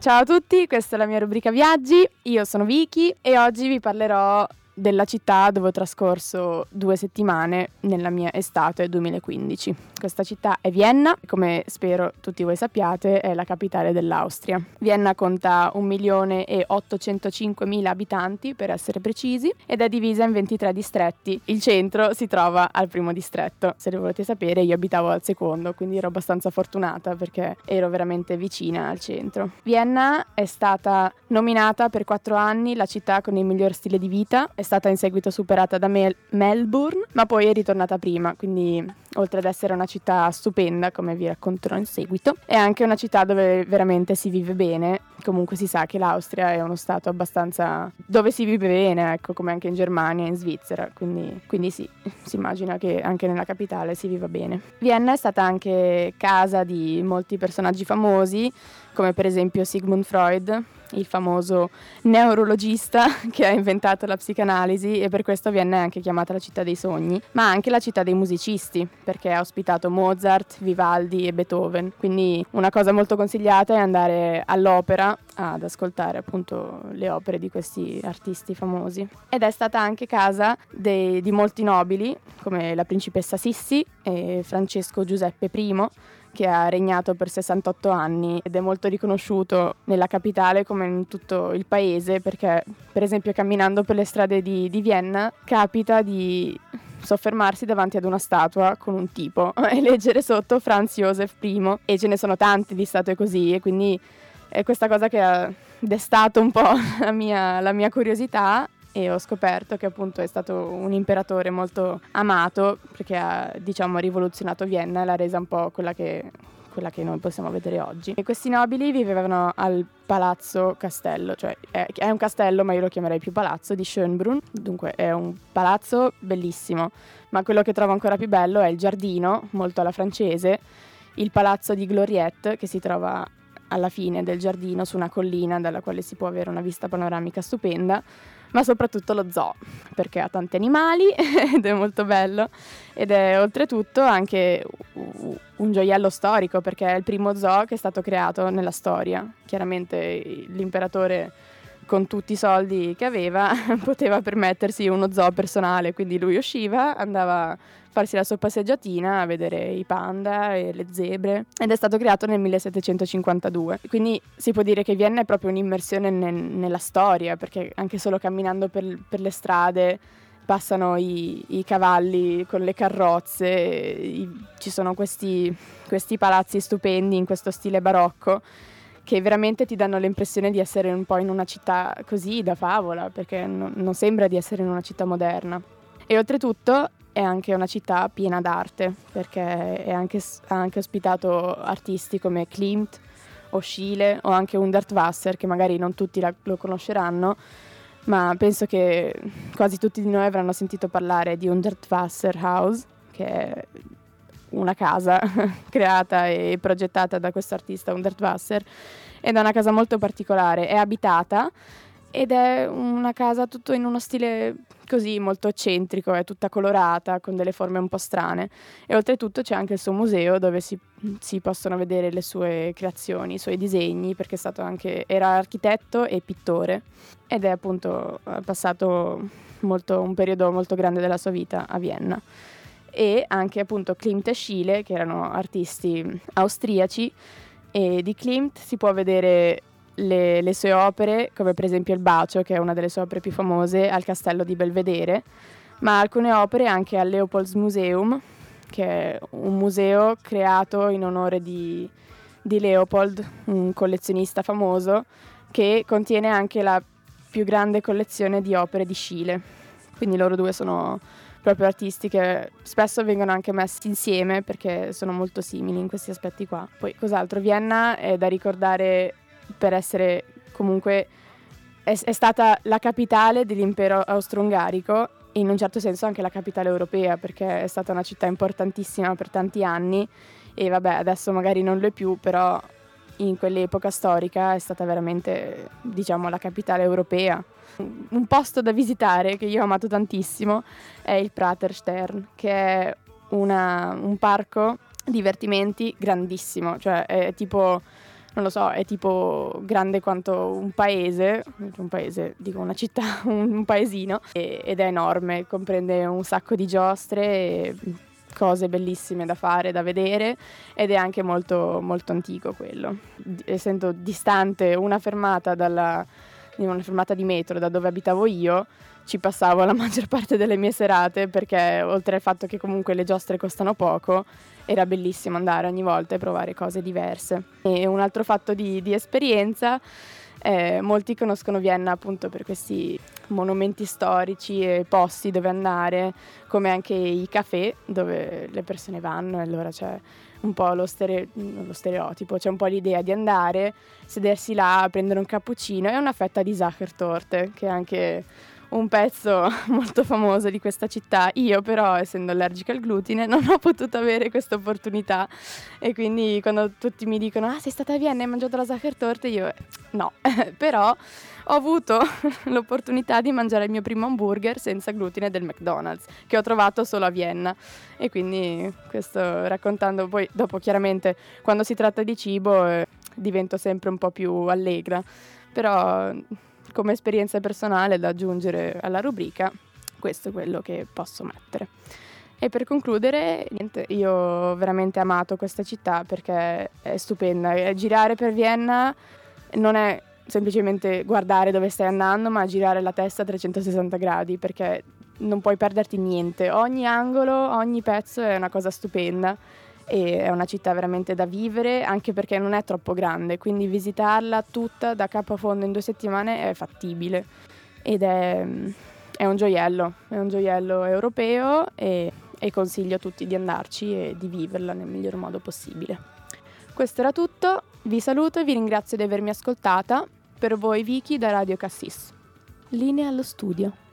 Ciao a tutti, questa è la mia rubrica viaggi, io sono Vicky e oggi vi parlerò della città dove ho trascorso due settimane nella mia estate 2015. Questa città è Vienna, come spero tutti voi sappiate è la capitale dell'Austria. Vienna conta 1.805.000 abitanti per essere precisi ed è divisa in 23 distretti. Il centro si trova al primo distretto. Se lo volete sapere io abitavo al secondo, quindi ero abbastanza fortunata perché ero veramente vicina al centro. Vienna è stata nominata per quattro anni la città con il miglior stile di vita, è stata in seguito superata da Mel- Melbourne, ma poi è ritornata prima, quindi oltre ad essere una città stupenda, come vi racconterò in seguito, è anche una città dove veramente si vive bene. Comunque si sa che l'Austria è uno stato abbastanza dove si vive bene, ecco, come anche in Germania e in Svizzera, quindi, quindi sì, si immagina che anche nella capitale si viva bene. Vienna è stata anche casa di molti personaggi famosi, come per esempio Sigmund Freud, il famoso neurologista che ha inventato la psicanalisi e per questo viene anche chiamata la città dei sogni, ma anche la città dei musicisti, perché ha ospitato Mozart, Vivaldi e Beethoven. Quindi una cosa molto consigliata è andare all'opera ad ascoltare appunto le opere di questi artisti famosi. Ed è stata anche casa dei, di molti nobili, come la principessa Sissi e Francesco Giuseppe I, che ha regnato per 68 anni ed è molto riconosciuto nella capitale come in tutto il paese perché per esempio camminando per le strade di, di Vienna capita di soffermarsi davanti ad una statua con un tipo e leggere sotto Franz Josef I e ce ne sono tanti di statue così e quindi è questa cosa che ha destato un po' la mia, la mia curiosità e ho scoperto che appunto è stato un imperatore molto amato perché ha diciamo rivoluzionato Vienna e l'ha resa un po' quella che, quella che noi possiamo vedere oggi. E questi nobili vivevano al palazzo castello, cioè è, è, un castello ma io lo chiamerei più palazzo di Schönbrunn, dunque è un palazzo bellissimo, ma quello che trovo ancora più bello è il giardino, molto alla francese, il palazzo di Gloriette che si trova alla fine del giardino su una collina dalla quale si può avere una vista panoramica stupenda ma soprattutto lo zoo, perché ha tanti animali ed è molto bello ed è oltretutto anche un gioiello storico perché è il primo zoo che è stato creato nella storia. Chiaramente l'imperatore con tutti i soldi che aveva poteva permettersi uno zoo personale, quindi lui usciva, andava farsi la sua passeggiatina a vedere i panda e le zebre ed è stato creato nel 1752. Quindi si può dire che Vienna è proprio un'immersione ne- nella storia perché anche solo camminando per, per le strade passano i, i, cavalli con le carrozze, i, ci sono questi, questi palazzi stupendi in questo stile barocco che veramente ti danno l'impressione di essere un po' in una città così da favola, perché non, non sembra di essere in una città moderna. E oltretutto è anche una città piena d'arte, perché anche, ha anche ospitato artisti come Klimt o Schiele o anche Hundertwasser, che magari non tutti la, lo conosceranno, ma penso che quasi tutti di noi avranno sentito parlare di Hundertwasser House, che è una casa creata e progettata da questo artista Hundertwasser ed è una casa molto particolare, è abitata ed è una casa tutto in uno stile così molto eccentrico, è tutta colorata, con delle forme un po' strane. E oltretutto c'è anche il suo museo dove si, si possono vedere le sue creazioni, i suoi disegni, perché anche, era architetto e pittore ed è appunto passato molto, un periodo molto grande della sua vita a Vienna. E anche appunto Klimt e Schiele, che erano artisti austriaci, e di Klimt si può vedere le, le, sue opere, come per esempio Il Bacio, che è una delle sue opere più famose, al Castello di Belvedere, ma alcune opere anche al Leopolds Museum, che è un museo creato in onore di, di Leopold, un collezionista famoso, che contiene anche la più grande collezione di opere di Scile. Quindi loro due sono proprio artisti che spesso vengono anche messi insieme perché sono molto simili in questi aspetti qua. Poi cos'altro? Vienna è da ricordare per essere comunque è, è stata la capitale dell'impero austro-ungarico e in un certo senso anche la capitale europea perché è stata una città importantissima per tanti anni e vabbè adesso magari non lo è più però in quell'epoca storica è stata veramente diciamo la capitale europea. Un posto da visitare che io ho amato tantissimo è il Praterstern che è una, un parco divertimenti grandissimo, cioè è tipo non lo so, è tipo grande quanto un paese, un paese, dico una città, un, paesino, ed è enorme, comprende un sacco di giostre cose bellissime da fare, da vedere ed è anche molto, molto antico quello. Essendo distante una fermata dalla una fermata di metro da dove abitavo io, ci passavo la maggior parte delle mie serate perché oltre al fatto che comunque le giostre costano poco, era bellissimo andare ogni volta e provare cose diverse. E un altro fatto di, di esperienza, eh, molti conoscono Vienna appunto per questi monumenti storici e posti dove andare, come anche i caffè dove le persone vanno e allora c'è un po' lo, stere- lo, stereotipo, c'è un po' l'idea di andare, sedersi là, prendere un cappuccino e una fetta di Sachertorte, che è anche un pezzo molto famoso di questa città. Io però, essendo allergica al glutine, non ho potuto avere questa opportunità e quindi quando tutti mi dicono "Ah, sei stata a Vienna e hai mangiato la Sachertorte?" io no, però ho avuto l'opportunità di mangiare il mio primo hamburger senza glutine del McDonald's, che ho trovato solo a Vienna. E quindi questo raccontando poi dopo chiaramente quando si tratta di cibo eh, divento sempre un po' più allegra, però come esperienza personale da aggiungere alla rubrica, questo è quello che posso mettere. E per concludere, niente, io ho veramente amato questa città perché è stupenda. Girare per Vienna non è semplicemente guardare dove stai andando, ma girare la testa a 360 gradi perché non puoi perderti niente. Ogni angolo, ogni pezzo è una cosa stupenda e è una città veramente da vivere anche perché non è troppo grande, quindi visitarla tutta da capo a fondo in due settimane è fattibile ed è, è un gioiello, è un gioiello europeo e, e consiglio a tutti di andarci e di viverla nel miglior modo possibile. Questo era tutto, vi saluto e vi ringrazio di avermi ascoltata. Per voi Vicky da Radio Cassis. Linea allo studio.